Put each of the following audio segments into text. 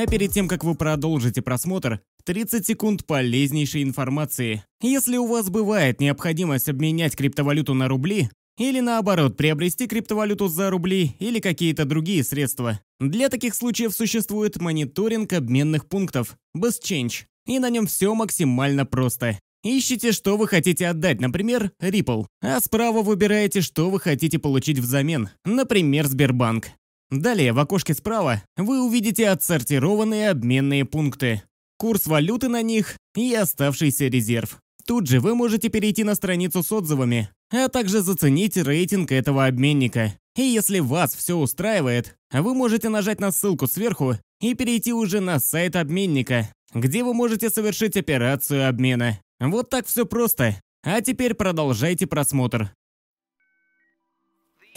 А перед тем, как вы продолжите просмотр, 30 секунд полезнейшей информации. Если у вас бывает необходимость обменять криптовалюту на рубли, или наоборот, приобрести криптовалюту за рубли или какие-то другие средства. Для таких случаев существует мониторинг обменных пунктов, BestChange, и на нем все максимально просто. Ищите, что вы хотите отдать, например, Ripple, а справа выбираете, что вы хотите получить взамен, например, Сбербанк. Далее в окошке справа вы увидите отсортированные обменные пункты, курс валюты на них и оставшийся резерв. Тут же вы можете перейти на страницу с отзывами, а также заценить рейтинг этого обменника. И если вас все устраивает, вы можете нажать на ссылку сверху и перейти уже на сайт обменника, где вы можете совершить операцию обмена. Вот так все просто. А теперь продолжайте просмотр.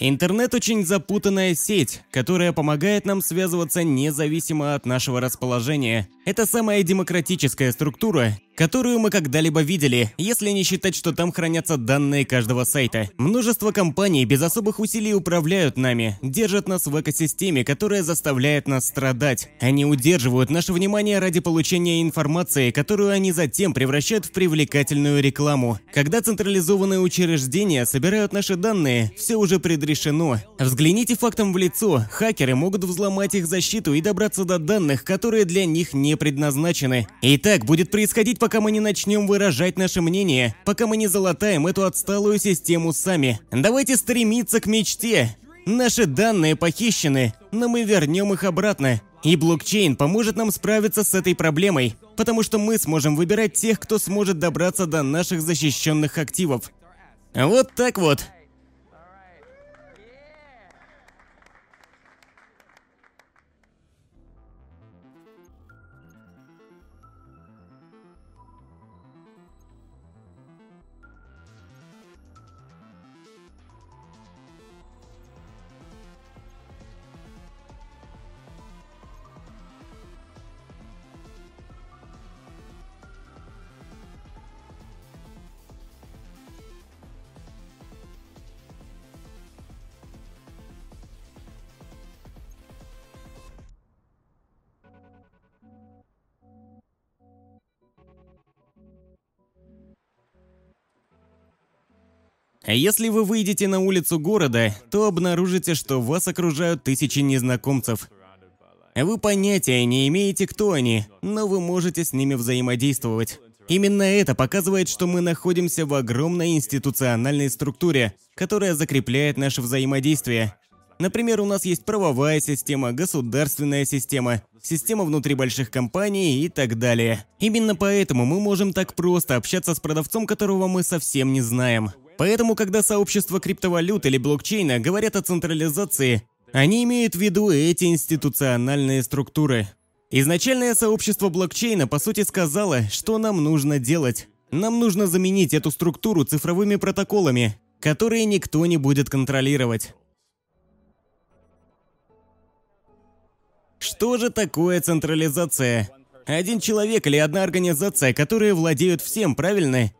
Интернет очень запутанная сеть, которая помогает нам связываться независимо от нашего расположения. Это самая демократическая структура, которую мы когда-либо видели, если не считать, что там хранятся данные каждого сайта. Множество компаний без особых усилий управляют нами, держат нас в экосистеме, которая заставляет нас страдать. Они удерживают наше внимание ради получения информации, которую они затем превращают в привлекательную рекламу. Когда централизованные учреждения собирают наши данные, все уже предрешено. Взгляните фактам в лицо, хакеры могут взломать их защиту и добраться до данных, которые для них не предназначены. И так будет происходить пока мы не начнем выражать наше мнение, пока мы не залатаем эту отсталую систему сами. Давайте стремиться к мечте. Наши данные похищены, но мы вернем их обратно. И блокчейн поможет нам справиться с этой проблемой, потому что мы сможем выбирать тех, кто сможет добраться до наших защищенных активов. Вот так вот. Если вы выйдете на улицу города, то обнаружите, что вас окружают тысячи незнакомцев. Вы понятия не имеете, кто они, но вы можете с ними взаимодействовать. Именно это показывает, что мы находимся в огромной институциональной структуре, которая закрепляет наше взаимодействие. Например, у нас есть правовая система, государственная система, система внутри больших компаний и так далее. Именно поэтому мы можем так просто общаться с продавцом, которого мы совсем не знаем. Поэтому, когда сообщество криптовалют или блокчейна говорят о централизации, они имеют в виду эти институциональные структуры. Изначальное сообщество блокчейна по сути сказало, что нам нужно делать. Нам нужно заменить эту структуру цифровыми протоколами, которые никто не будет контролировать. Что же такое централизация? Один человек или одна организация, которые владеют всем, правильно?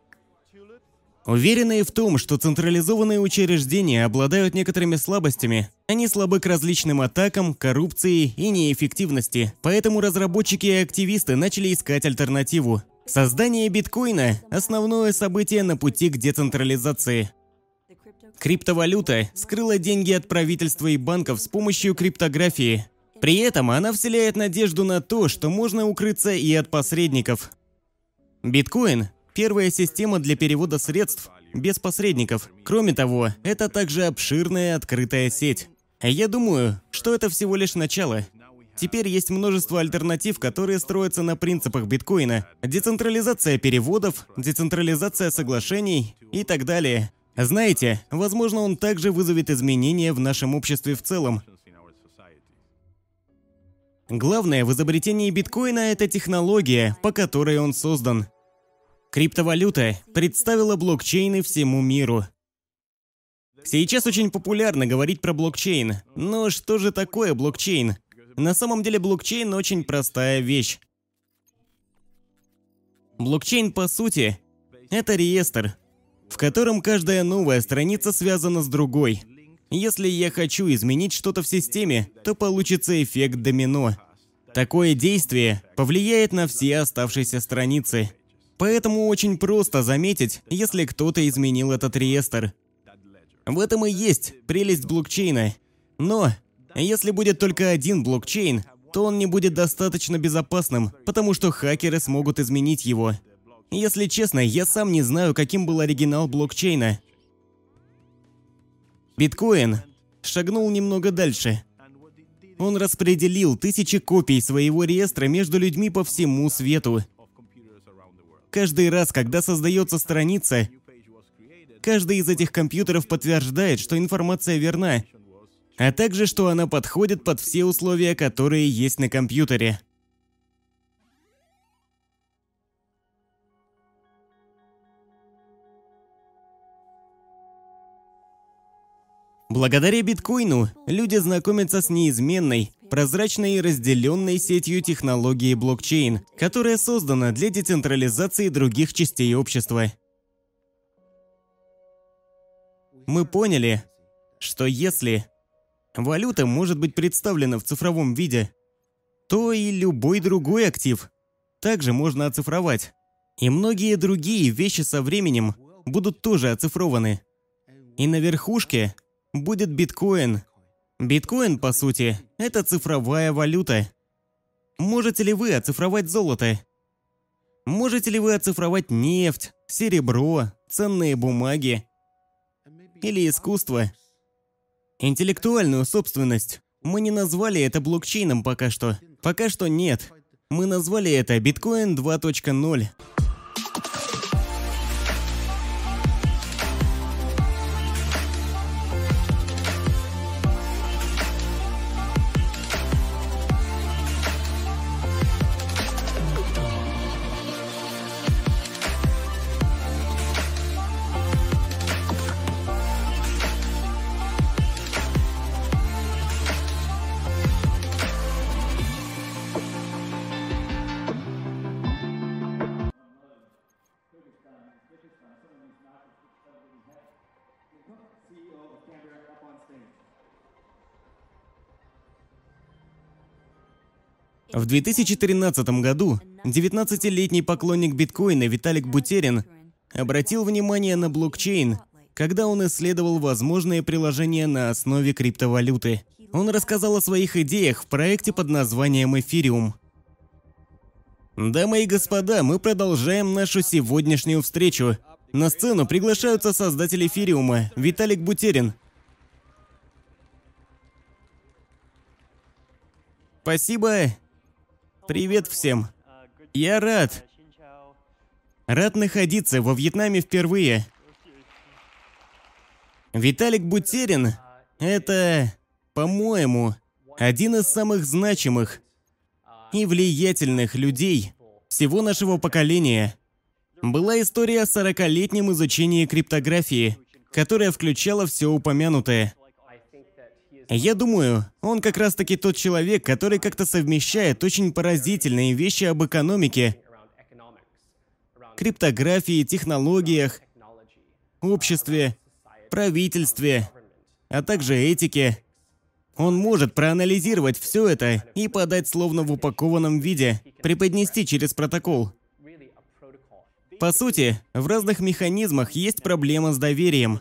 Уверенные в том, что централизованные учреждения обладают некоторыми слабостями, они слабы к различным атакам, коррупции и неэффективности, поэтому разработчики и активисты начали искать альтернативу. Создание биткоина – основное событие на пути к децентрализации. Криптовалюта скрыла деньги от правительства и банков с помощью криптографии. При этом она вселяет надежду на то, что можно укрыться и от посредников. Биткоин Первая система для перевода средств без посредников. Кроме того, это также обширная открытая сеть. Я думаю, что это всего лишь начало. Теперь есть множество альтернатив, которые строятся на принципах биткоина. Децентрализация переводов, децентрализация соглашений и так далее. Знаете, возможно, он также вызовет изменения в нашем обществе в целом. Главное в изобретении биткоина – это технология, по которой он создан. Криптовалюта представила блокчейны всему миру. Сейчас очень популярно говорить про блокчейн. Но что же такое блокчейн? На самом деле блокчейн очень простая вещь. Блокчейн, по сути, это реестр, в котором каждая новая страница связана с другой. Если я хочу изменить что-то в системе, то получится эффект домино. Такое действие повлияет на все оставшиеся страницы. Поэтому очень просто заметить, если кто-то изменил этот реестр. В этом и есть прелесть блокчейна. Но, если будет только один блокчейн, то он не будет достаточно безопасным, потому что хакеры смогут изменить его. Если честно, я сам не знаю, каким был оригинал блокчейна. Биткоин шагнул немного дальше. Он распределил тысячи копий своего реестра между людьми по всему свету. Каждый раз, когда создается страница, каждый из этих компьютеров подтверждает, что информация верна, а также, что она подходит под все условия, которые есть на компьютере. Благодаря биткоину люди знакомятся с неизменной, прозрачной и разделенной сетью технологии блокчейн, которая создана для децентрализации других частей общества. Мы поняли, что если валюта может быть представлена в цифровом виде, то и любой другой актив также можно оцифровать. И многие другие вещи со временем будут тоже оцифрованы. И на верхушке будет биткоин. Биткоин, по сути, это цифровая валюта. Можете ли вы оцифровать золото? Можете ли вы оцифровать нефть, серебро, ценные бумаги или искусство? Интеллектуальную собственность. Мы не назвали это блокчейном пока что. Пока что нет. Мы назвали это биткоин 2.0. В 2013 году 19-летний поклонник биткоина Виталик Бутерин обратил внимание на блокчейн, когда он исследовал возможные приложения на основе криптовалюты. Он рассказал о своих идеях в проекте под названием Эфириум. Дамы и господа, мы продолжаем нашу сегодняшнюю встречу. На сцену приглашаются создатели Эфириума Виталик Бутерин. Спасибо. Привет всем. Я рад. Рад находиться во Вьетнаме впервые. Виталик Бутерин – это, по-моему, один из самых значимых и влиятельных людей всего нашего поколения. Была история о 40-летнем изучении криптографии, которая включала все упомянутое – я думаю, он как раз-таки тот человек, который как-то совмещает очень поразительные вещи об экономике, криптографии, технологиях, обществе, правительстве, а также этике. Он может проанализировать все это и подать словно в упакованном виде, преподнести через протокол. По сути, в разных механизмах есть проблема с доверием.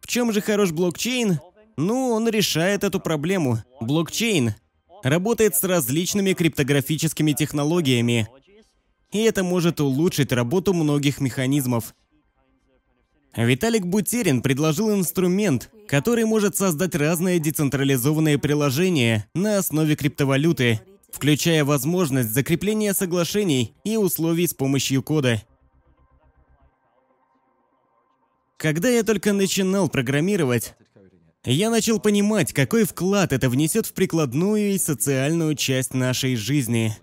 В чем же хорош блокчейн? Ну, он решает эту проблему. Блокчейн работает с различными криптографическими технологиями. И это может улучшить работу многих механизмов. Виталик Бутерин предложил инструмент, который может создать разные децентрализованные приложения на основе криптовалюты, включая возможность закрепления соглашений и условий с помощью кода. Когда я только начинал программировать, я начал понимать, какой вклад это внесет в прикладную и социальную часть нашей жизни.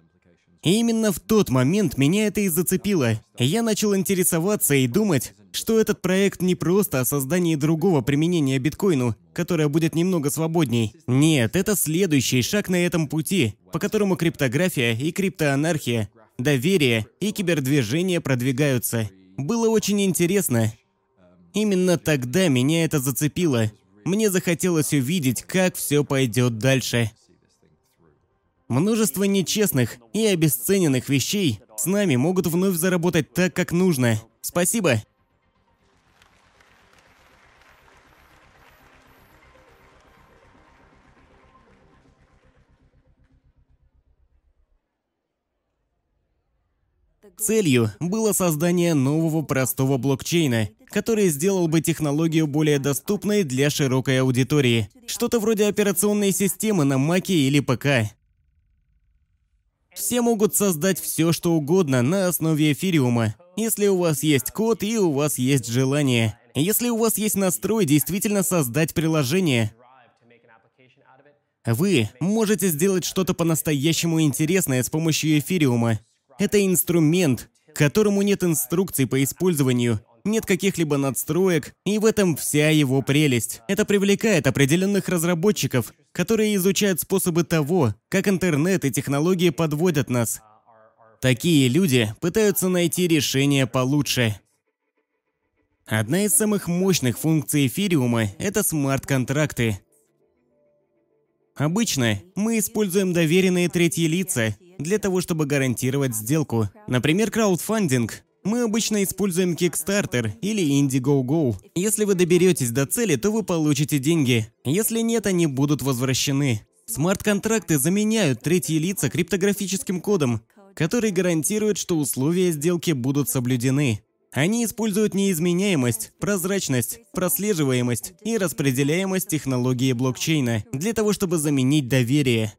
И именно в тот момент меня это и зацепило. Я начал интересоваться и думать, что этот проект не просто о создании другого применения биткоину, которое будет немного свободней. Нет, это следующий шаг на этом пути, по которому криптография и криптоанархия, доверие и кибердвижение продвигаются. Было очень интересно. Именно тогда меня это зацепило. Мне захотелось увидеть, как все пойдет дальше. Множество нечестных и обесцененных вещей с нами могут вновь заработать так, как нужно. Спасибо. Целью было создание нового простого блокчейна, который сделал бы технологию более доступной для широкой аудитории. Что-то вроде операционной системы на Маке или ПК. Все могут создать все, что угодно на основе эфириума, если у вас есть код и у вас есть желание. Если у вас есть настрой действительно создать приложение. Вы можете сделать что-то по-настоящему интересное с помощью эфириума. Это инструмент, которому нет инструкций по использованию, нет каких-либо надстроек, и в этом вся его прелесть. Это привлекает определенных разработчиков, которые изучают способы того, как интернет и технологии подводят нас. Такие люди пытаются найти решение получше. Одна из самых мощных функций эфириума – это смарт-контракты. Обычно мы используем доверенные третьи лица для того, чтобы гарантировать сделку. Например, краудфандинг. Мы обычно используем Kickstarter или Indiegogo. Если вы доберетесь до цели, то вы получите деньги. Если нет, они будут возвращены. Смарт-контракты заменяют третьи лица криптографическим кодом, который гарантирует, что условия сделки будут соблюдены. Они используют неизменяемость, прозрачность, прослеживаемость и распределяемость технологии блокчейна для того, чтобы заменить доверие.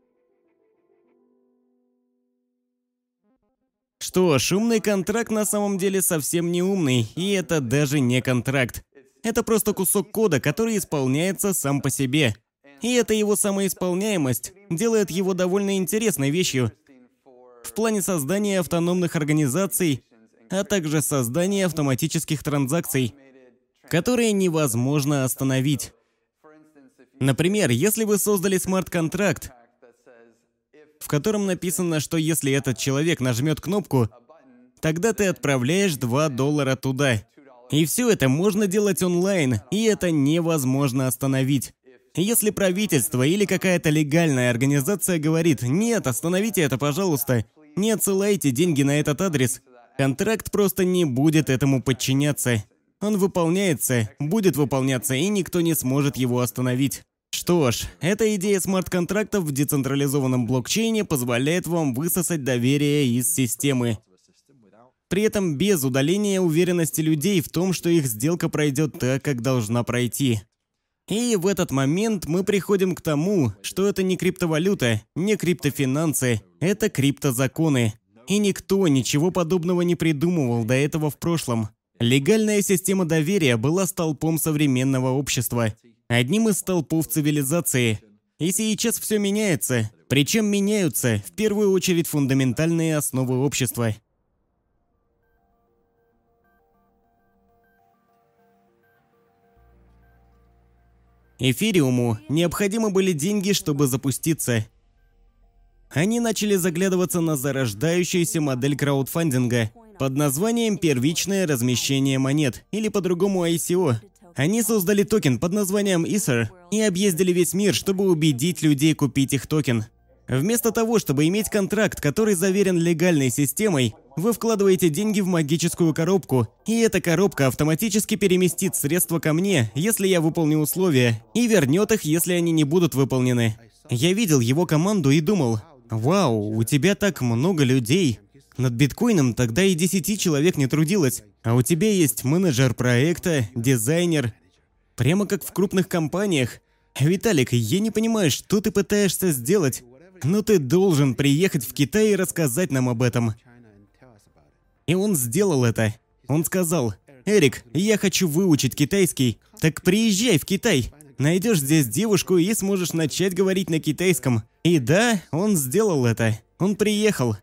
Что ж, умный контракт на самом деле совсем не умный, и это даже не контракт. Это просто кусок кода, который исполняется сам по себе. И эта его самоисполняемость делает его довольно интересной вещью в плане создания автономных организаций а также создание автоматических транзакций, которые невозможно остановить. Например, если вы создали смарт-контракт, в котором написано, что если этот человек нажмет кнопку, тогда ты отправляешь 2 доллара туда. И все это можно делать онлайн, и это невозможно остановить. Если правительство или какая-то легальная организация говорит «Нет, остановите это, пожалуйста», не отсылайте деньги на этот адрес, Контракт просто не будет этому подчиняться. Он выполняется, будет выполняться, и никто не сможет его остановить. Что ж, эта идея смарт-контрактов в децентрализованном блокчейне позволяет вам высосать доверие из системы. При этом без удаления уверенности людей в том, что их сделка пройдет так, как должна пройти. И в этот момент мы приходим к тому, что это не криптовалюта, не криптофинансы, это криптозаконы. И никто ничего подобного не придумывал до этого в прошлом. Легальная система доверия была столпом современного общества, одним из столпов цивилизации. И сейчас все меняется, причем меняются в первую очередь фундаментальные основы общества. Эфириуму необходимы были деньги, чтобы запуститься – они начали заглядываться на зарождающуюся модель краудфандинга под названием «Первичное размещение монет» или по-другому ICO. Они создали токен под названием Ether и объездили весь мир, чтобы убедить людей купить их токен. Вместо того, чтобы иметь контракт, который заверен легальной системой, вы вкладываете деньги в магическую коробку, и эта коробка автоматически переместит средства ко мне, если я выполню условия, и вернет их, если они не будут выполнены. Я видел его команду и думал, Вау, у тебя так много людей. Над биткоином тогда и 10 человек не трудилось. А у тебя есть менеджер проекта, дизайнер. Прямо как в крупных компаниях. Виталик, я не понимаю, что ты пытаешься сделать. Но ты должен приехать в Китай и рассказать нам об этом. И он сделал это. Он сказал, Эрик, я хочу выучить китайский. Так приезжай в Китай. Найдешь здесь девушку и сможешь начать говорить на китайском. И да, он сделал это. Он приехал.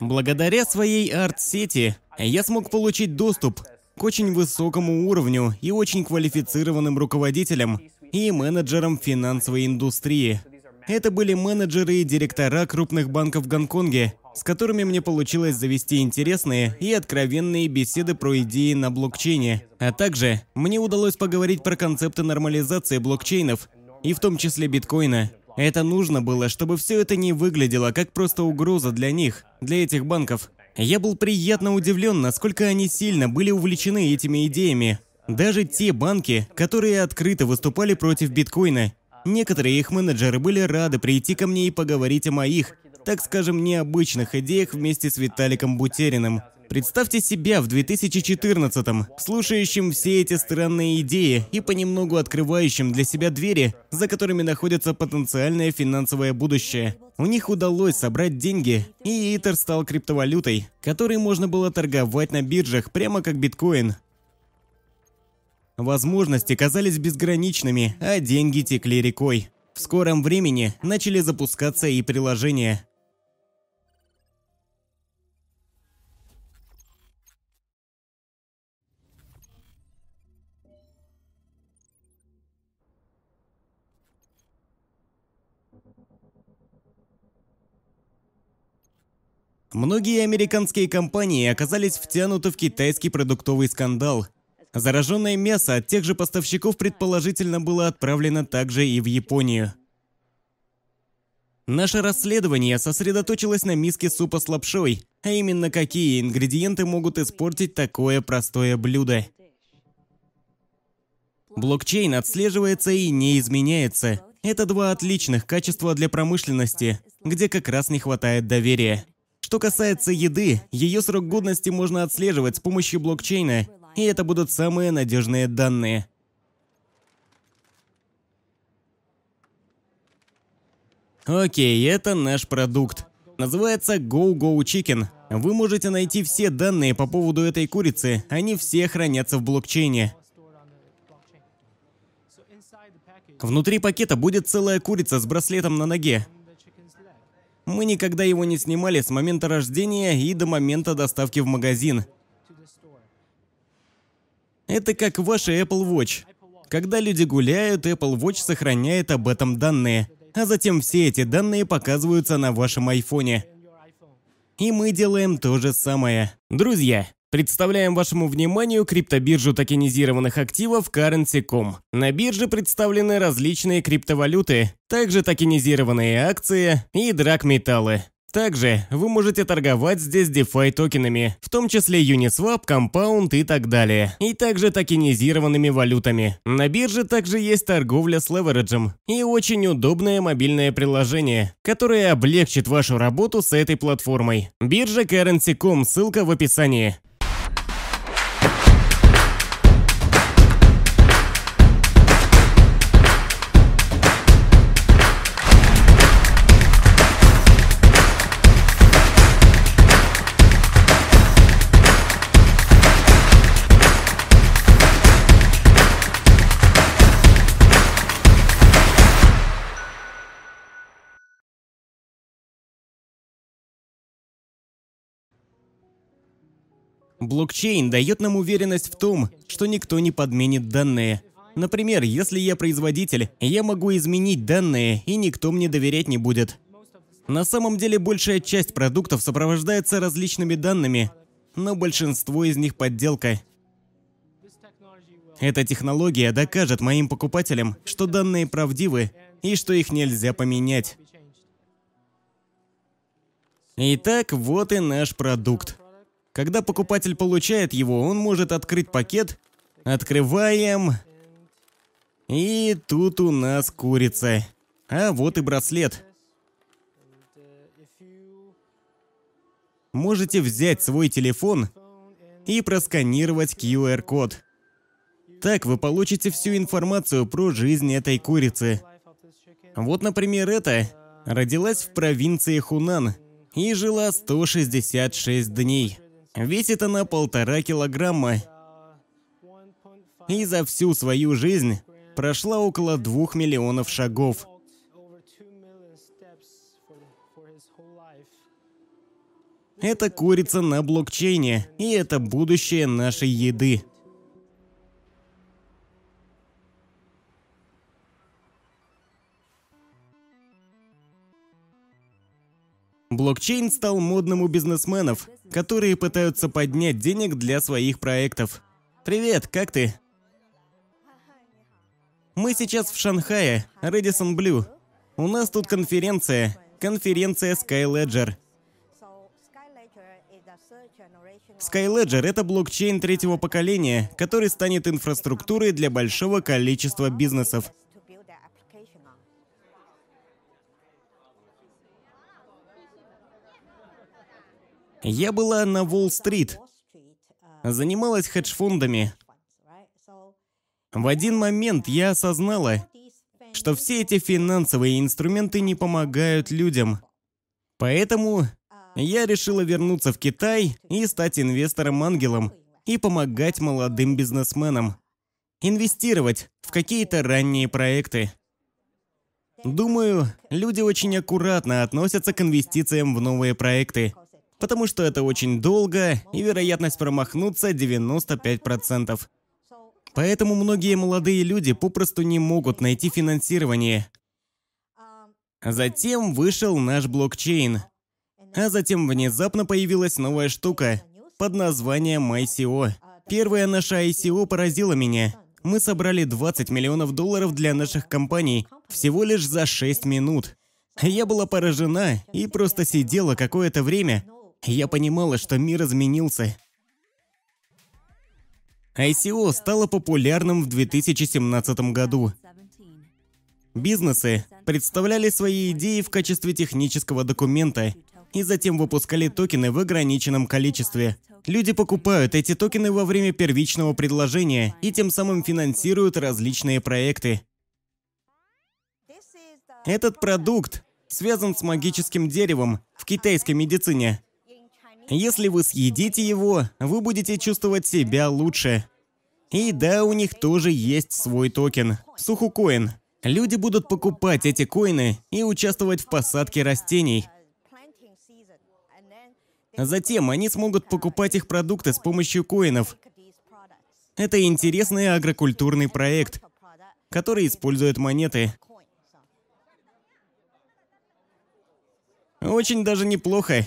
Благодаря своей арт-сети я смог получить доступ к очень высокому уровню и очень квалифицированным руководителям и менеджерам финансовой индустрии. Это были менеджеры и директора крупных банков в Гонконге, с которыми мне получилось завести интересные и откровенные беседы про идеи на блокчейне. А также мне удалось поговорить про концепты нормализации блокчейнов, и в том числе биткоина. Это нужно было, чтобы все это не выглядело как просто угроза для них, для этих банков. Я был приятно удивлен, насколько они сильно были увлечены этими идеями. Даже те банки, которые открыто выступали против биткоина. Некоторые их менеджеры были рады прийти ко мне и поговорить о моих, так скажем, необычных идеях вместе с Виталиком Бутериным. Представьте себя в 2014-м, слушающим все эти странные идеи и понемногу открывающим для себя двери, за которыми находится потенциальное финансовое будущее. У них удалось собрать деньги, и Итер стал криптовалютой, которой можно было торговать на биржах прямо как биткоин. Возможности казались безграничными, а деньги текли рекой. В скором времени начали запускаться и приложения. Многие американские компании оказались втянуты в китайский продуктовый скандал. Зараженное мясо от тех же поставщиков предположительно было отправлено также и в Японию. Наше расследование сосредоточилось на миске супа с лапшой, а именно какие ингредиенты могут испортить такое простое блюдо. Блокчейн отслеживается и не изменяется. Это два отличных качества для промышленности, где как раз не хватает доверия. Что касается еды, ее срок годности можно отслеживать с помощью блокчейна, и это будут самые надежные данные. Окей, это наш продукт. Называется Go Go Chicken. Вы можете найти все данные по поводу этой курицы, они все хранятся в блокчейне. Внутри пакета будет целая курица с браслетом на ноге. Мы никогда его не снимали с момента рождения и до момента доставки в магазин. Это как ваши Apple Watch. Когда люди гуляют, Apple Watch сохраняет об этом данные, а затем все эти данные показываются на вашем айфоне. И мы делаем то же самое. Друзья, Представляем вашему вниманию криптобиржу токенизированных активов Currency.com. На бирже представлены различные криптовалюты, также токенизированные акции и драгметаллы. Также вы можете торговать здесь DeFi токенами, в том числе Uniswap, Compound и так далее. И также токенизированными валютами. На бирже также есть торговля с левериджем и очень удобное мобильное приложение, которое облегчит вашу работу с этой платформой. Биржа Currency.com, ссылка в описании. Блокчейн дает нам уверенность в том, что никто не подменит данные. Например, если я производитель, я могу изменить данные, и никто мне доверять не будет. На самом деле большая часть продуктов сопровождается различными данными, но большинство из них подделка. Эта технология докажет моим покупателям, что данные правдивы и что их нельзя поменять. Итак, вот и наш продукт. Когда покупатель получает его, он может открыть пакет. Открываем. И тут у нас курица. А вот и браслет. Можете взять свой телефон и просканировать QR-код. Так вы получите всю информацию про жизнь этой курицы. Вот, например, эта родилась в провинции Хунан и жила 166 дней. Весит она полтора килограмма. И за всю свою жизнь прошла около двух миллионов шагов. Это курица на блокчейне, и это будущее нашей еды. Блокчейн стал модным у бизнесменов, которые пытаются поднять денег для своих проектов. Привет, как ты? Мы сейчас в Шанхае, Редисон Блю. У нас тут конференция. Конференция SkyLedger. SkyLedger — это блокчейн третьего поколения, который станет инфраструктурой для большого количества бизнесов. Я была на Уолл-стрит, занималась хедж-фондами. В один момент я осознала, что все эти финансовые инструменты не помогают людям. Поэтому я решила вернуться в Китай и стать инвестором-ангелом и помогать молодым бизнесменам. Инвестировать в какие-то ранние проекты. Думаю, люди очень аккуратно относятся к инвестициям в новые проекты потому что это очень долго, и вероятность промахнуться 95%. Поэтому многие молодые люди попросту не могут найти финансирование. Затем вышел наш блокчейн. А затем внезапно появилась новая штука под названием ICO. Первая наша ICO поразила меня. Мы собрали 20 миллионов долларов для наших компаний всего лишь за 6 минут. Я была поражена и просто сидела какое-то время, я понимала, что мир изменился. ICO стало популярным в 2017 году. Бизнесы представляли свои идеи в качестве технического документа и затем выпускали токены в ограниченном количестве. Люди покупают эти токены во время первичного предложения и тем самым финансируют различные проекты. Этот продукт связан с магическим деревом в китайской медицине. Если вы съедите его, вы будете чувствовать себя лучше. И да, у них тоже есть свой токен – Сухукоин. Люди будут покупать эти коины и участвовать в посадке растений. Затем они смогут покупать их продукты с помощью коинов. Это интересный агрокультурный проект, который использует монеты. Очень даже неплохо.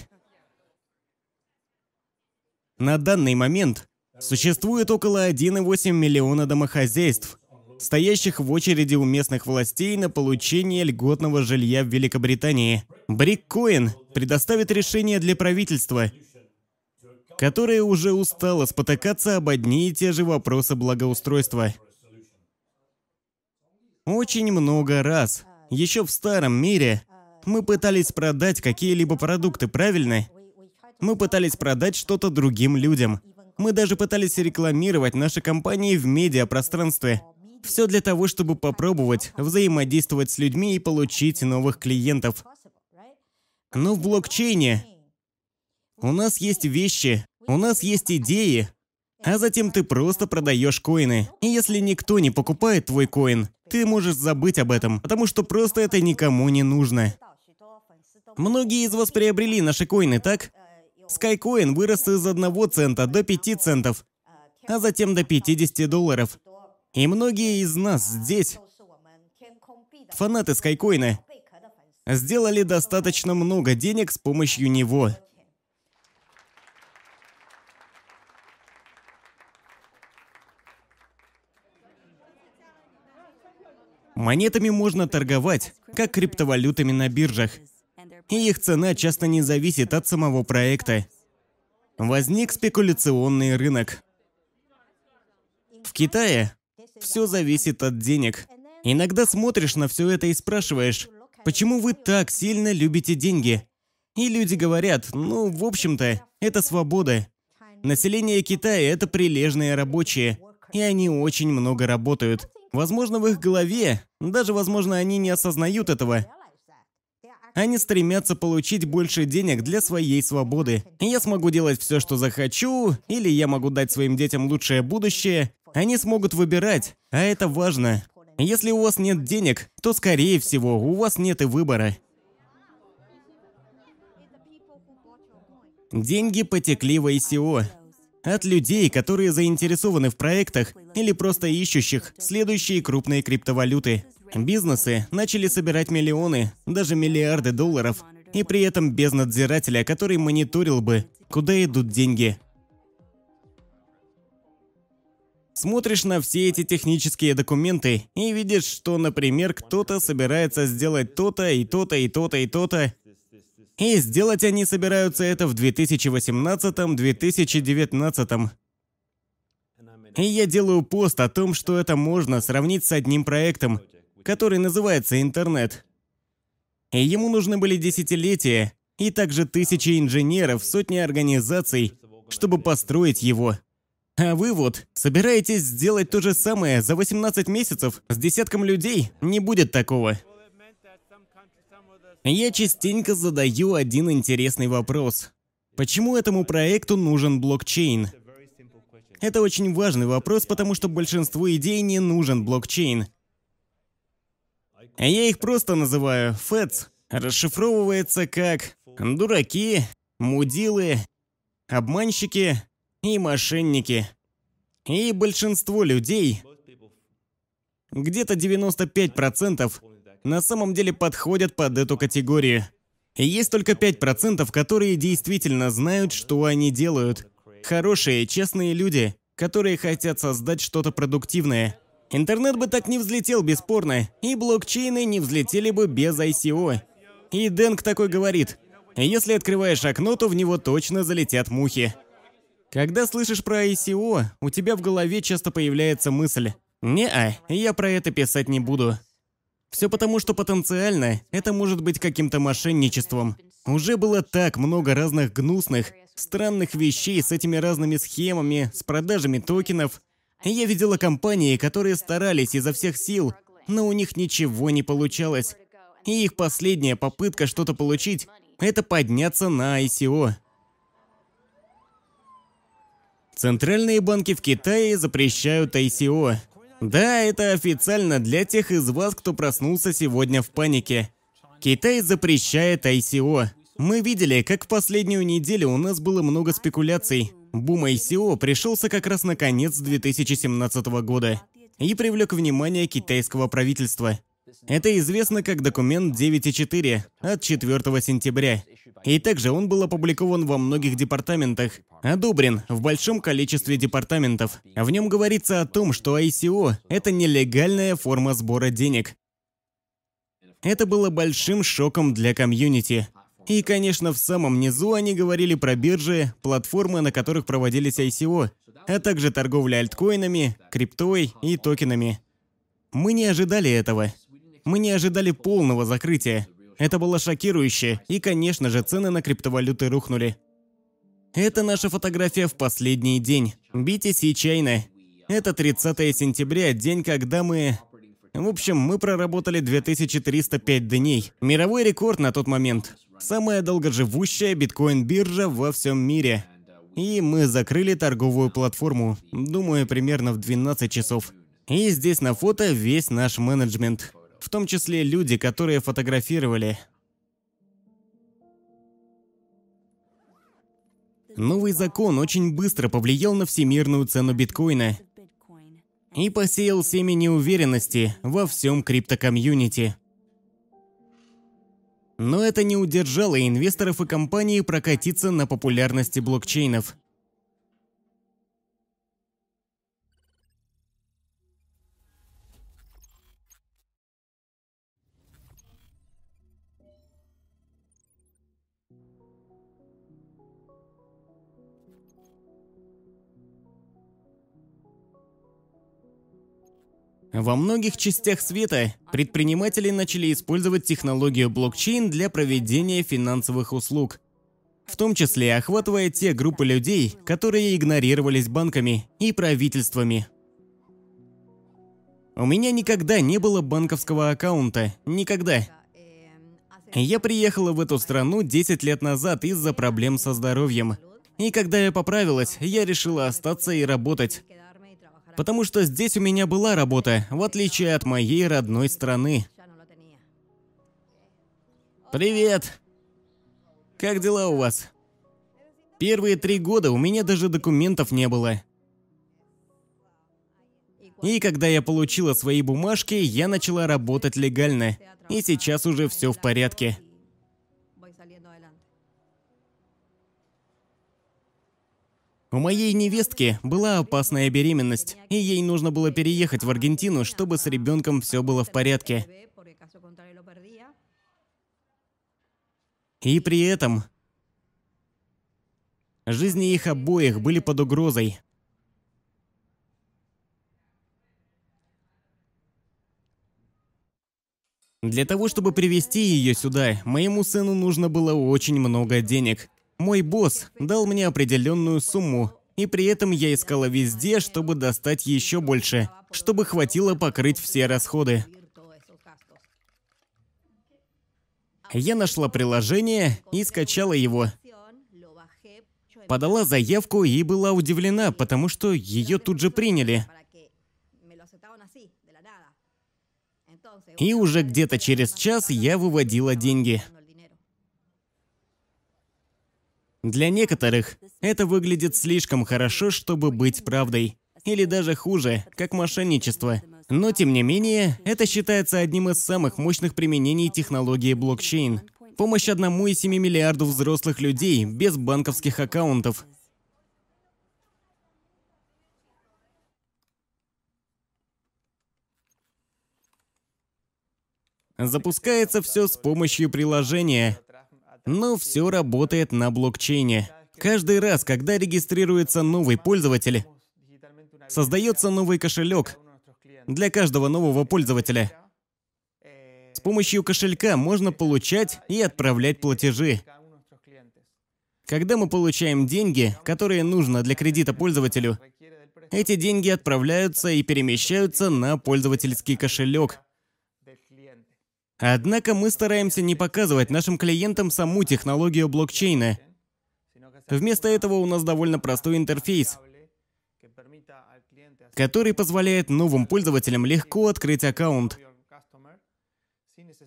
На данный момент существует около 1,8 миллиона домохозяйств, стоящих в очереди у местных властей на получение льготного жилья в Великобритании. Бриккоин предоставит решение для правительства, которое уже устало спотыкаться об одни и те же вопросы благоустройства. Очень много раз, еще в старом мире, мы пытались продать какие-либо продукты, правильно? Мы пытались продать что-то другим людям. Мы даже пытались рекламировать наши компании в медиапространстве. Все для того, чтобы попробовать взаимодействовать с людьми и получить новых клиентов. Но в блокчейне у нас есть вещи, у нас есть идеи, а затем ты просто продаешь коины. И если никто не покупает твой коин, ты можешь забыть об этом, потому что просто это никому не нужно. Многие из вас приобрели наши коины, так? Skycoin вырос из 1 цента до 5 центов, а затем до 50 долларов. И многие из нас здесь, фанаты Skycoin, сделали достаточно много денег с помощью него. Монетами можно торговать, как криптовалютами на биржах и их цена часто не зависит от самого проекта. Возник спекуляционный рынок. В Китае все зависит от денег. Иногда смотришь на все это и спрашиваешь, почему вы так сильно любите деньги? И люди говорят, ну, в общем-то, это свобода. Население Китая – это прилежные рабочие, и они очень много работают. Возможно, в их голове, даже возможно, они не осознают этого, они стремятся получить больше денег для своей свободы. Я смогу делать все, что захочу, или я могу дать своим детям лучшее будущее. Они смогут выбирать, а это важно. Если у вас нет денег, то, скорее всего, у вас нет и выбора. Деньги потекли в ICO. От людей, которые заинтересованы в проектах или просто ищущих следующие крупные криптовалюты. Бизнесы начали собирать миллионы, даже миллиарды долларов, и при этом без надзирателя, который мониторил бы, куда идут деньги. Смотришь на все эти технические документы и видишь, что, например, кто-то собирается сделать то-то и то-то и то-то и то-то. И сделать они собираются это в 2018-2019. И я делаю пост о том, что это можно сравнить с одним проектом, который называется «Интернет». И ему нужны были десятилетия, и также тысячи инженеров, сотни организаций, чтобы построить его. А вы вот собираетесь сделать то же самое за 18 месяцев с десятком людей? Не будет такого. Я частенько задаю один интересный вопрос. Почему этому проекту нужен блокчейн? Это очень важный вопрос, потому что большинству идей не нужен блокчейн. Я их просто называю FEDS. Расшифровывается как «дураки», «мудилы», «обманщики», и мошенники. И большинство людей, где-то 95%, на самом деле подходят под эту категорию. И есть только 5%, которые действительно знают, что они делают. Хорошие, честные люди, которые хотят создать что-то продуктивное. Интернет бы так не взлетел бесспорно, и блокчейны не взлетели бы без ICO. И Дэнк такой говорит, если открываешь окно, то в него точно залетят мухи. Когда слышишь про ICO, у тебя в голове часто появляется мысль «Не-а, я про это писать не буду». Все потому, что потенциально это может быть каким-то мошенничеством. Уже было так много разных гнусных, странных вещей с этими разными схемами, с продажами токенов. Я видела компании, которые старались изо всех сил, но у них ничего не получалось. И их последняя попытка что-то получить – это подняться на ICO. Центральные банки в Китае запрещают ICO. Да, это официально для тех из вас, кто проснулся сегодня в панике. Китай запрещает ICO. Мы видели, как в последнюю неделю у нас было много спекуляций. Бум ICO пришелся как раз на конец 2017 года и привлек внимание китайского правительства. Это известно как документ 9.4 от 4 сентября. И также он был опубликован во многих департаментах, одобрен в большом количестве департаментов. В нем говорится о том, что ICO – это нелегальная форма сбора денег. Это было большим шоком для комьюнити. И, конечно, в самом низу они говорили про биржи, платформы, на которых проводились ICO, а также торговля альткоинами, криптой и токенами. Мы не ожидали этого. Мы не ожидали полного закрытия. Это было шокирующе, и, конечно же, цены на криптовалюты рухнули. Это наша фотография в последний день. BTC China. Это 30 сентября, день, когда мы... В общем, мы проработали 2305 дней. Мировой рекорд на тот момент. Самая долгоживущая биткоин-биржа во всем мире. И мы закрыли торговую платформу, думаю, примерно в 12 часов. И здесь на фото весь наш менеджмент в том числе люди, которые фотографировали. Новый закон очень быстро повлиял на всемирную цену биткоина и посеял семя неуверенности во всем криптокомьюнити. Но это не удержало инвесторов и компаний прокатиться на популярности блокчейнов – Во многих частях света предприниматели начали использовать технологию блокчейн для проведения финансовых услуг, в том числе охватывая те группы людей, которые игнорировались банками и правительствами. У меня никогда не было банковского аккаунта, никогда. Я приехала в эту страну 10 лет назад из-за проблем со здоровьем. И когда я поправилась, я решила остаться и работать. Потому что здесь у меня была работа, в отличие от моей родной страны. Привет! Как дела у вас? Первые три года у меня даже документов не было. И когда я получила свои бумажки, я начала работать легально. И сейчас уже все в порядке. У моей невестки была опасная беременность, и ей нужно было переехать в Аргентину, чтобы с ребенком все было в порядке. И при этом жизни их обоих были под угрозой. Для того, чтобы привести ее сюда, моему сыну нужно было очень много денег. Мой босс дал мне определенную сумму, и при этом я искала везде, чтобы достать еще больше, чтобы хватило покрыть все расходы. Я нашла приложение и скачала его. Подала заявку и была удивлена, потому что ее тут же приняли. И уже где-то через час я выводила деньги. Для некоторых это выглядит слишком хорошо, чтобы быть правдой. Или даже хуже, как мошенничество. Но тем не менее, это считается одним из самых мощных применений технологии блокчейн. Помощь одному из 7 миллиардов взрослых людей без банковских аккаунтов. Запускается все с помощью приложения. Но все работает на блокчейне. Каждый раз, когда регистрируется новый пользователь, создается новый кошелек для каждого нового пользователя. С помощью кошелька можно получать и отправлять платежи. Когда мы получаем деньги, которые нужно для кредита пользователю, эти деньги отправляются и перемещаются на пользовательский кошелек, Однако мы стараемся не показывать нашим клиентам саму технологию блокчейна. Вместо этого у нас довольно простой интерфейс, который позволяет новым пользователям легко открыть аккаунт.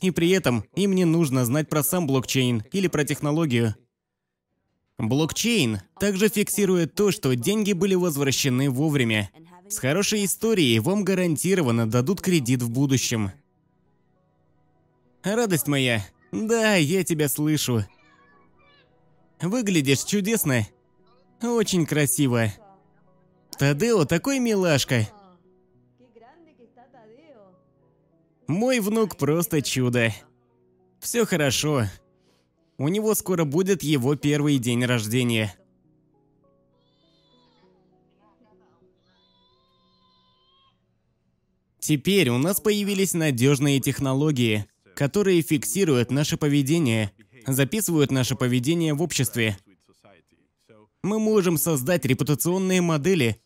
И при этом им не нужно знать про сам блокчейн или про технологию. Блокчейн также фиксирует то, что деньги были возвращены вовремя. С хорошей историей вам гарантированно дадут кредит в будущем. Радость моя, да, я тебя слышу. Выглядишь чудесно. Очень красиво. Тадео такой милашка. Мой внук просто чудо. Все хорошо. У него скоро будет его первый день рождения. Теперь у нас появились надежные технологии – которые фиксируют наше поведение, записывают наше поведение в обществе. Мы можем создать репутационные модели,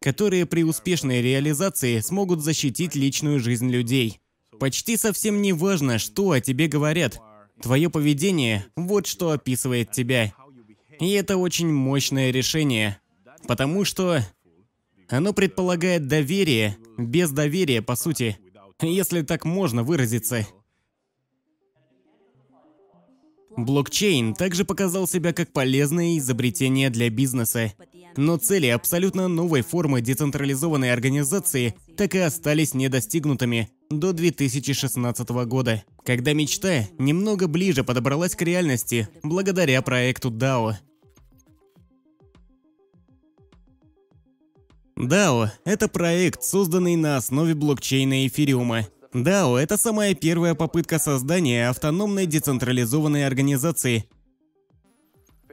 которые при успешной реализации смогут защитить личную жизнь людей. Почти совсем не важно, что о тебе говорят. Твое поведение – вот что описывает тебя. И это очень мощное решение, потому что оно предполагает доверие без доверия, по сути если так можно выразиться. Блокчейн также показал себя как полезное изобретение для бизнеса. Но цели абсолютно новой формы децентрализованной организации так и остались недостигнутыми до 2016 года, когда мечта немного ближе подобралась к реальности благодаря проекту DAO. DAO – это проект, созданный на основе блокчейна эфириума. DAO – это самая первая попытка создания автономной децентрализованной организации.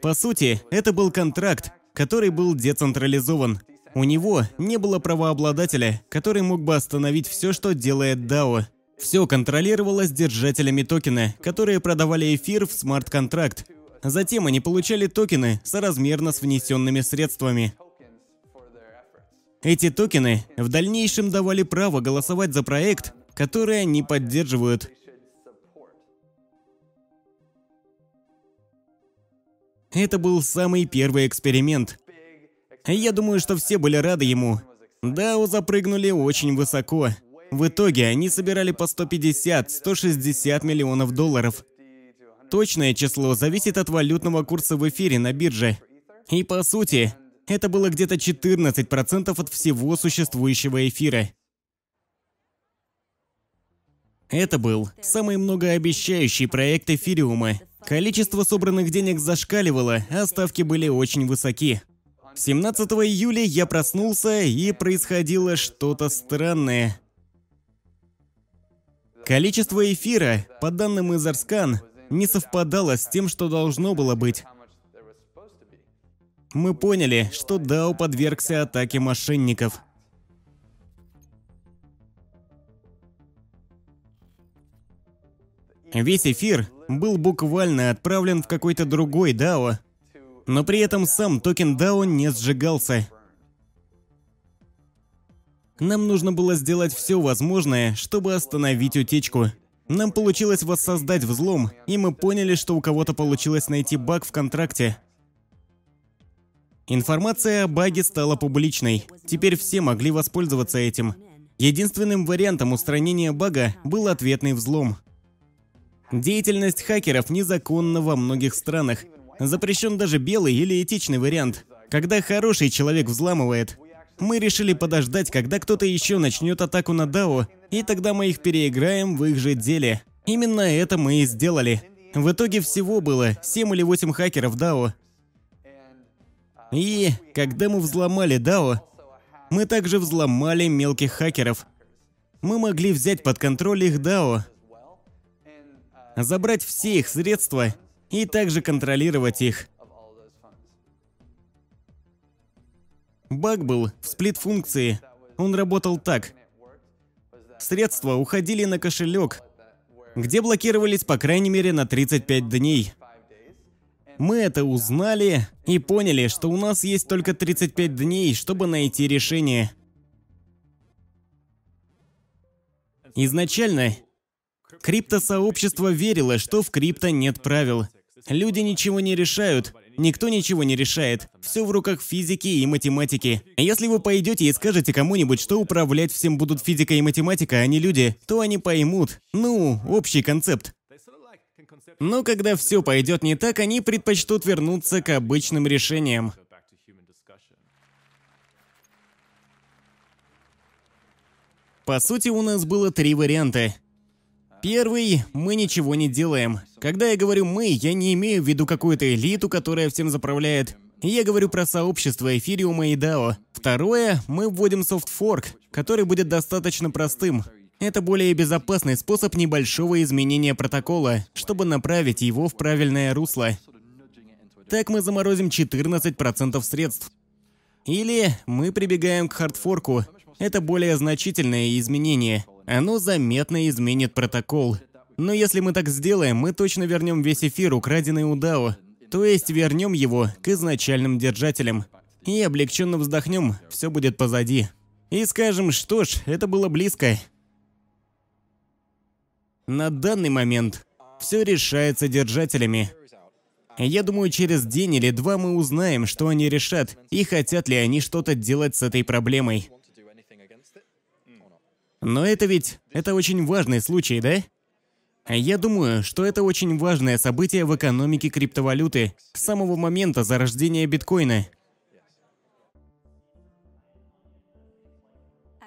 По сути, это был контракт, который был децентрализован. У него не было правообладателя, который мог бы остановить все, что делает DAO. Все контролировалось держателями токена, которые продавали эфир в смарт-контракт. Затем они получали токены соразмерно с внесенными средствами. Эти токены в дальнейшем давали право голосовать за проект, который они поддерживают. Это был самый первый эксперимент. Я думаю, что все были рады ему. Дао запрыгнули очень высоко. В итоге они собирали по 150-160 миллионов долларов. Точное число зависит от валютного курса в эфире на бирже. И по сути, это было где-то 14% от всего существующего эфира. Это был самый многообещающий проект эфириума. Количество собранных денег зашкаливало, а ставки были очень высоки. 17 июля я проснулся, и происходило что-то странное. Количество эфира, по данным из Арскан, не совпадало с тем, что должно было быть. Мы поняли, что Дао подвергся атаке мошенников. Весь эфир был буквально отправлен в какой-то другой DAO, но при этом сам токен DAO не сжигался. Нам нужно было сделать все возможное, чтобы остановить утечку. Нам получилось воссоздать взлом, и мы поняли, что у кого-то получилось найти баг в контракте. Информация о баге стала публичной. Теперь все могли воспользоваться этим. Единственным вариантом устранения бага был ответный взлом. Деятельность хакеров незаконна во многих странах. Запрещен даже белый или этичный вариант, когда хороший человек взламывает. Мы решили подождать, когда кто-то еще начнет атаку на DAO, и тогда мы их переиграем в их же деле. Именно это мы и сделали. В итоге всего было 7 или 8 хакеров DAO. И когда мы взломали DAO, мы также взломали мелких хакеров. Мы могли взять под контроль их DAO, забрать все их средства и также контролировать их. Баг был в сплит-функции. Он работал так. Средства уходили на кошелек, где блокировались по крайней мере на 35 дней. Мы это узнали и поняли, что у нас есть только 35 дней, чтобы найти решение. Изначально Криптосообщество верило, что в крипто нет правил. Люди ничего не решают, никто ничего не решает. Все в руках физики и математики. Если вы пойдете и скажете кому-нибудь, что управлять всем будут физика и математика, а не люди, то они поймут. Ну, общий концепт. Но когда все пойдет не так, они предпочтут вернуться к обычным решениям. По сути, у нас было три варианта. Первый, мы ничего не делаем. Когда я говорю «мы», я не имею в виду какую-то элиту, которая всем заправляет. Я говорю про сообщество эфириума и DAO. Второе, мы вводим софтфорк, который будет достаточно простым. Это более безопасный способ небольшого изменения протокола, чтобы направить его в правильное русло. Так мы заморозим 14% средств. Или мы прибегаем к хардфорку. Это более значительное изменение. Оно заметно изменит протокол. Но если мы так сделаем, мы точно вернем весь эфир, украденный у DAO. То есть вернем его к изначальным держателям. И облегченно вздохнем, все будет позади. И скажем, что ж, это было близко. На данный момент все решается держателями. Я думаю, через день или два мы узнаем, что они решат, и хотят ли они что-то делать с этой проблемой. Но это ведь... это очень важный случай, да? Я думаю, что это очень важное событие в экономике криптовалюты с самого момента зарождения биткоина.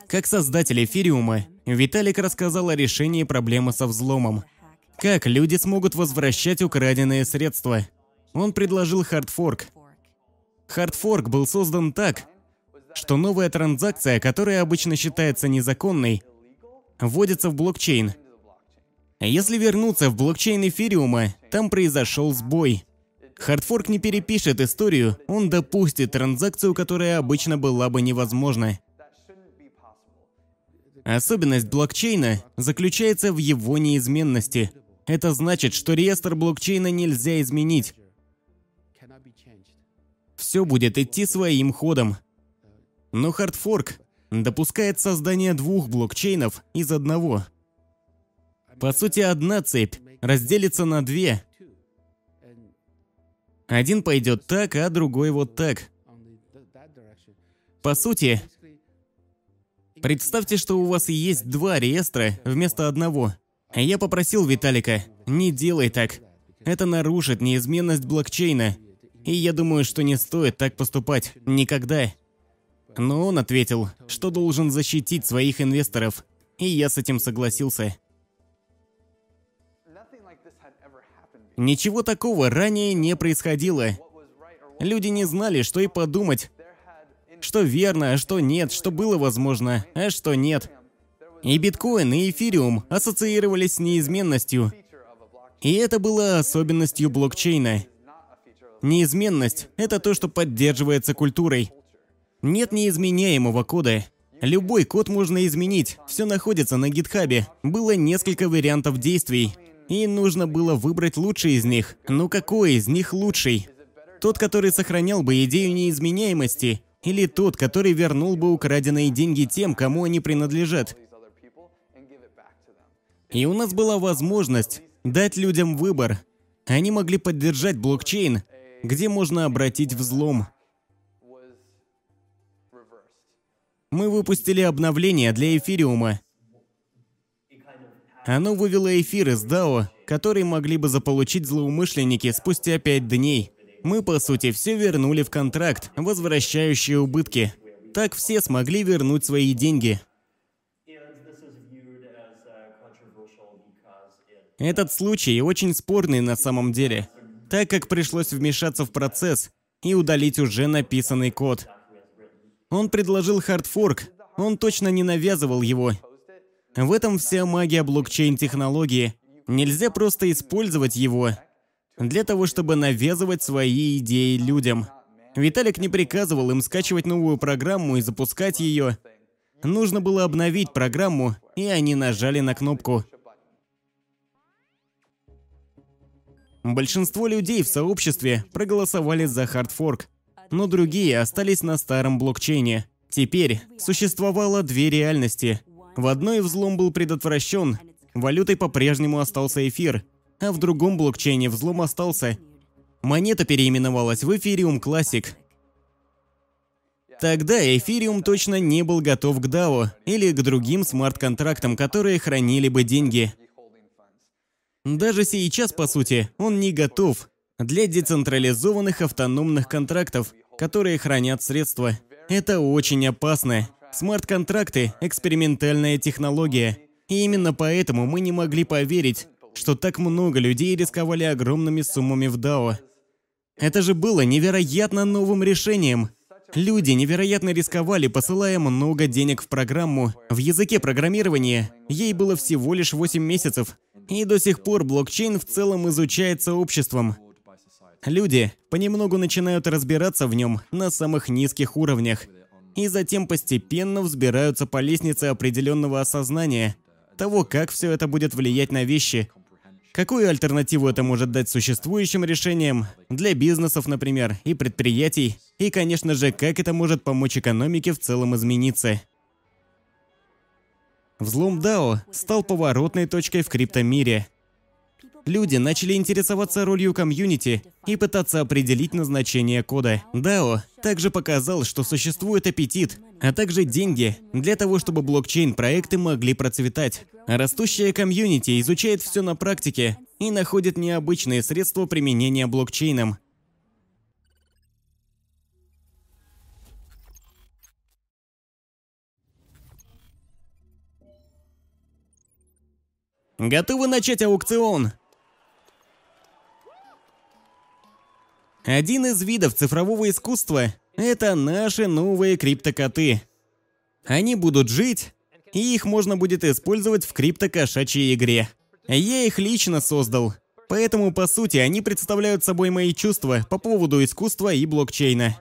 Как создатель эфириума, Виталик рассказал о решении проблемы со взломом. Как люди смогут возвращать украденные средства. Он предложил хардфорк. Хардфорк был создан так, что новая транзакция, которая обычно считается незаконной, вводится в блокчейн. Если вернуться в блокчейн эфириума, там произошел сбой. Хардфорк не перепишет историю, он допустит транзакцию, которая обычно была бы невозможна. Особенность блокчейна заключается в его неизменности. Это значит, что реестр блокчейна нельзя изменить. Все будет идти своим ходом. Но хардфорк допускает создание двух блокчейнов из одного. По сути, одна цепь разделится на две. Один пойдет так, а другой вот так. По сути, представьте, что у вас есть два реестра вместо одного. Я попросил Виталика, не делай так. Это нарушит неизменность блокчейна. И я думаю, что не стоит так поступать. Никогда. Но он ответил, что должен защитить своих инвесторов, и я с этим согласился. Ничего такого ранее не происходило. Люди не знали, что и подумать, Что верно, а что нет, что было возможно, а что нет. И биткоин, и эфириум ассоциировались с неизменностью. И это было особенностью блокчейна. Неизменность – это то, что поддерживается культурой. Нет неизменяемого кода. Любой код можно изменить, все находится на гитхабе. Было несколько вариантов действий, и нужно было выбрать лучший из них. Ну какой из них лучший? Тот, который сохранял бы идею неизменяемости, или тот, который вернул бы украденные деньги тем, кому они принадлежат? И у нас была возможность дать людям выбор. Они могли поддержать блокчейн, где можно обратить взлом. Мы выпустили обновление для эфириума. Оно вывело эфир из DAO, который могли бы заполучить злоумышленники спустя пять дней. Мы, по сути, все вернули в контракт, возвращающие убытки. Так все смогли вернуть свои деньги. Этот случай очень спорный на самом деле, так как пришлось вмешаться в процесс и удалить уже написанный код. Он предложил хардфорк, он точно не навязывал его. В этом вся магия блокчейн-технологии. Нельзя просто использовать его для того, чтобы навязывать свои идеи людям. Виталик не приказывал им скачивать новую программу и запускать ее. Нужно было обновить программу, и они нажали на кнопку. Большинство людей в сообществе проголосовали за хардфорк, но другие остались на старом блокчейне. Теперь существовало две реальности. В одной взлом был предотвращен, валютой по-прежнему остался эфир, а в другом блокчейне взлом остался. Монета переименовалась в Ethereum Classic. Тогда Ethereum точно не был готов к DAO или к другим смарт-контрактам, которые хранили бы деньги. Даже сейчас, по сути, он не готов для децентрализованных автономных контрактов, которые хранят средства. Это очень опасно. Смарт-контракты – экспериментальная технология. И именно поэтому мы не могли поверить, что так много людей рисковали огромными суммами в DAO. Это же было невероятно новым решением. Люди невероятно рисковали, посылая много денег в программу. В языке программирования ей было всего лишь 8 месяцев, и до сих пор блокчейн в целом изучается обществом. Люди понемногу начинают разбираться в нем на самых низких уровнях, и затем постепенно взбираются по лестнице определенного осознания того, как все это будет влиять на вещи, Какую альтернативу это может дать существующим решениям, для бизнесов, например, и предприятий, и, конечно же, как это может помочь экономике в целом измениться. Взлом DAO стал поворотной точкой в криптомире. Люди начали интересоваться ролью комьюнити и пытаться определить назначение кода. DAO также показал, что существует аппетит, а также деньги для того, чтобы блокчейн-проекты могли процветать. Растущая комьюнити изучает все на практике и находит необычные средства применения блокчейном. Готовы начать аукцион? Один из видов цифрового искусства – это наши новые криптокоты. Они будут жить, и их можно будет использовать в криптокошачьей игре. Я их лично создал. Поэтому, по сути, они представляют собой мои чувства по поводу искусства и блокчейна.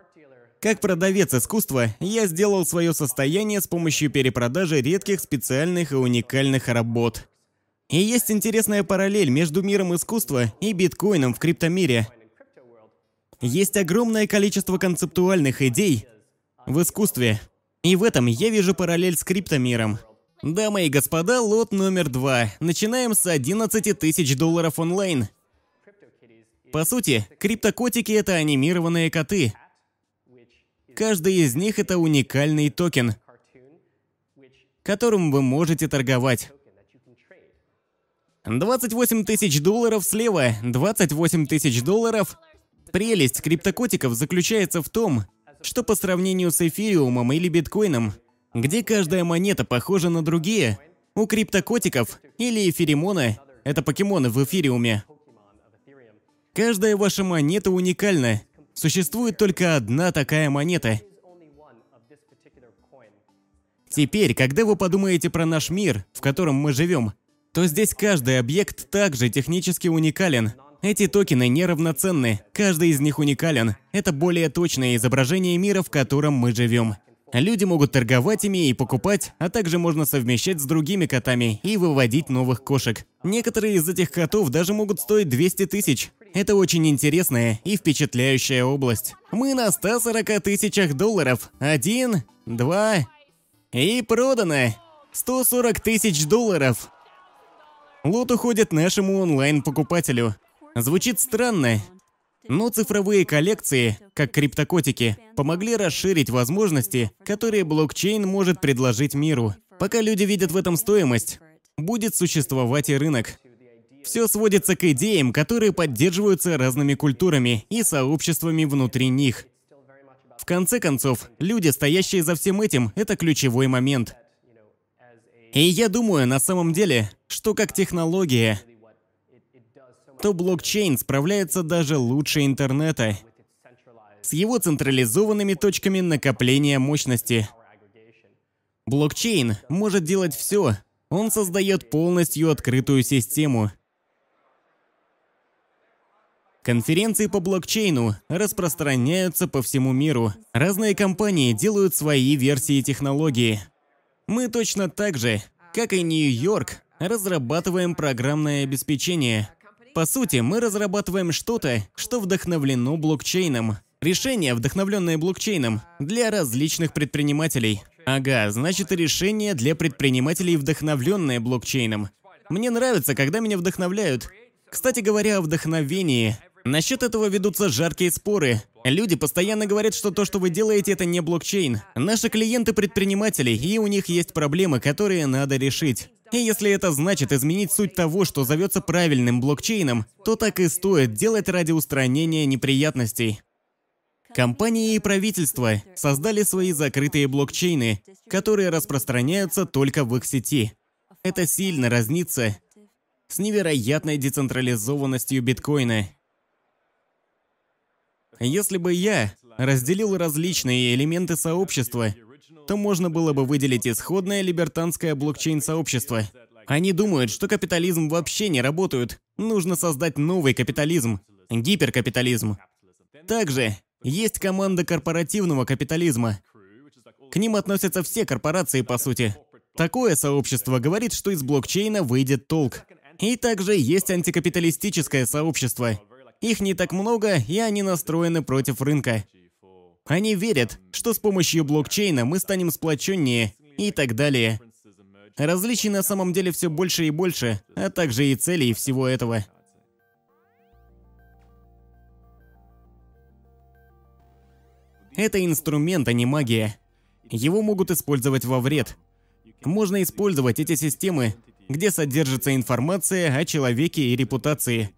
Как продавец искусства, я сделал свое состояние с помощью перепродажи редких специальных и уникальных работ. И есть интересная параллель между миром искусства и биткоином в криптомире. Есть огромное количество концептуальных идей в искусстве. И в этом я вижу параллель с криптомиром. Дамы и господа, лот номер два. Начинаем с 11 тысяч долларов онлайн. По сути, криптокотики — это анимированные коты. Каждый из них — это уникальный токен, которым вы можете торговать. 28 тысяч долларов слева, 28 тысяч долларов. Прелесть криптокотиков заключается в том, что по сравнению с эфириумом или биткоином, где каждая монета похожа на другие, у криптокотиков или эфиримона, это покемоны в эфириуме, каждая ваша монета уникальна. Существует только одна такая монета. Теперь, когда вы подумаете про наш мир, в котором мы живем, то здесь каждый объект также технически уникален. Эти токены неравноценны, каждый из них уникален. Это более точное изображение мира, в котором мы живем. Люди могут торговать ими и покупать, а также можно совмещать с другими котами и выводить новых кошек. Некоторые из этих котов даже могут стоить 200 тысяч. Это очень интересная и впечатляющая область. Мы на 140 тысячах долларов. Один, два... И продано! 140 тысяч долларов! Лот уходит нашему онлайн-покупателю. Звучит странно, но цифровые коллекции, как криптокотики, помогли расширить возможности, которые блокчейн может предложить миру. Пока люди видят в этом стоимость, будет существовать и рынок. Все сводится к идеям, которые поддерживаются разными культурами и сообществами внутри них. В конце концов, люди, стоящие за всем этим, это ключевой момент. И я думаю, на самом деле, что как технология, то блокчейн справляется даже лучше интернета с его централизованными точками накопления мощности. Блокчейн может делать все. Он создает полностью открытую систему. Конференции по блокчейну распространяются по всему миру. Разные компании делают свои версии технологии. Мы точно так же, как и Нью-Йорк, разрабатываем программное обеспечение. По сути, мы разрабатываем что-то, что вдохновлено блокчейном. Решение, вдохновленное блокчейном, для различных предпринимателей. Ага, значит решение для предпринимателей, вдохновленное блокчейном. Мне нравится, когда меня вдохновляют. Кстати говоря о вдохновении. Насчет этого ведутся жаркие споры. Люди постоянно говорят, что то, что вы делаете, это не блокчейн. Наши клиенты предприниматели, и у них есть проблемы, которые надо решить. И если это значит изменить суть того, что зовется правильным блокчейном, то так и стоит делать ради устранения неприятностей. Компании и правительства создали свои закрытые блокчейны, которые распространяются только в их сети. Это сильно разнится с невероятной децентрализованностью биткоина. Если бы я разделил различные элементы сообщества то можно было бы выделить исходное либертанское блокчейн-сообщество. Они думают, что капитализм вообще не работает. Нужно создать новый капитализм. Гиперкапитализм. Также есть команда корпоративного капитализма. К ним относятся все корпорации, по сути. Такое сообщество говорит, что из блокчейна выйдет толк. И также есть антикапиталистическое сообщество. Их не так много, и они настроены против рынка. Они верят, что с помощью блокчейна мы станем сплоченнее и так далее. Различий на самом деле все больше и больше, а также и целей всего этого. Это инструмент, а не магия. Его могут использовать во вред. Можно использовать эти системы, где содержится информация о человеке и репутации,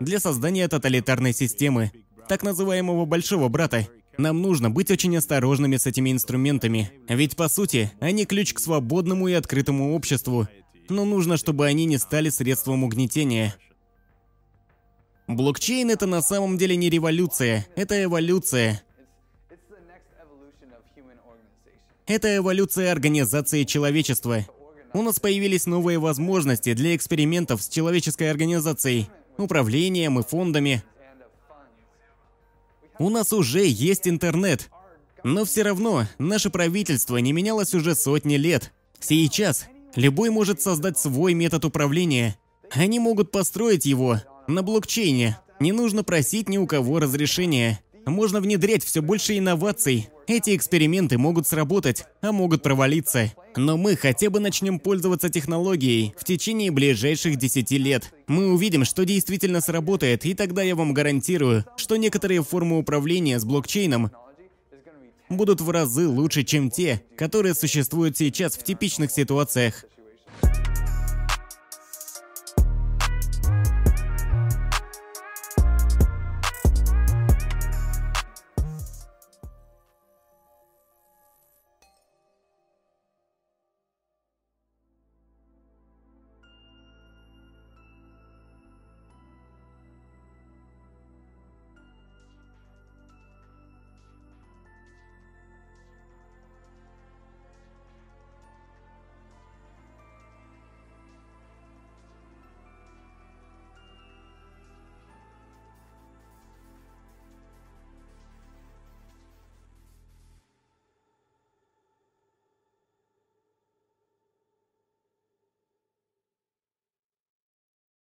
для создания тоталитарной системы, так называемого «большого брата», нам нужно быть очень осторожными с этими инструментами, ведь по сути, они ключ к свободному и открытому обществу. Но нужно, чтобы они не стали средством угнетения. Блокчейн это на самом деле не революция, это эволюция. Это эволюция организации человечества. У нас появились новые возможности для экспериментов с человеческой организацией, управлением и фондами, у нас уже есть интернет. Но все равно, наше правительство не менялось уже сотни лет. Сейчас любой может создать свой метод управления. Они могут построить его на блокчейне. Не нужно просить ни у кого разрешения. Можно внедрять все больше инноваций. Эти эксперименты могут сработать, а могут провалиться. Но мы хотя бы начнем пользоваться технологией в течение ближайших 10 лет. Мы увидим, что действительно сработает, и тогда я вам гарантирую, что некоторые формы управления с блокчейном будут в разы лучше, чем те, которые существуют сейчас в типичных ситуациях.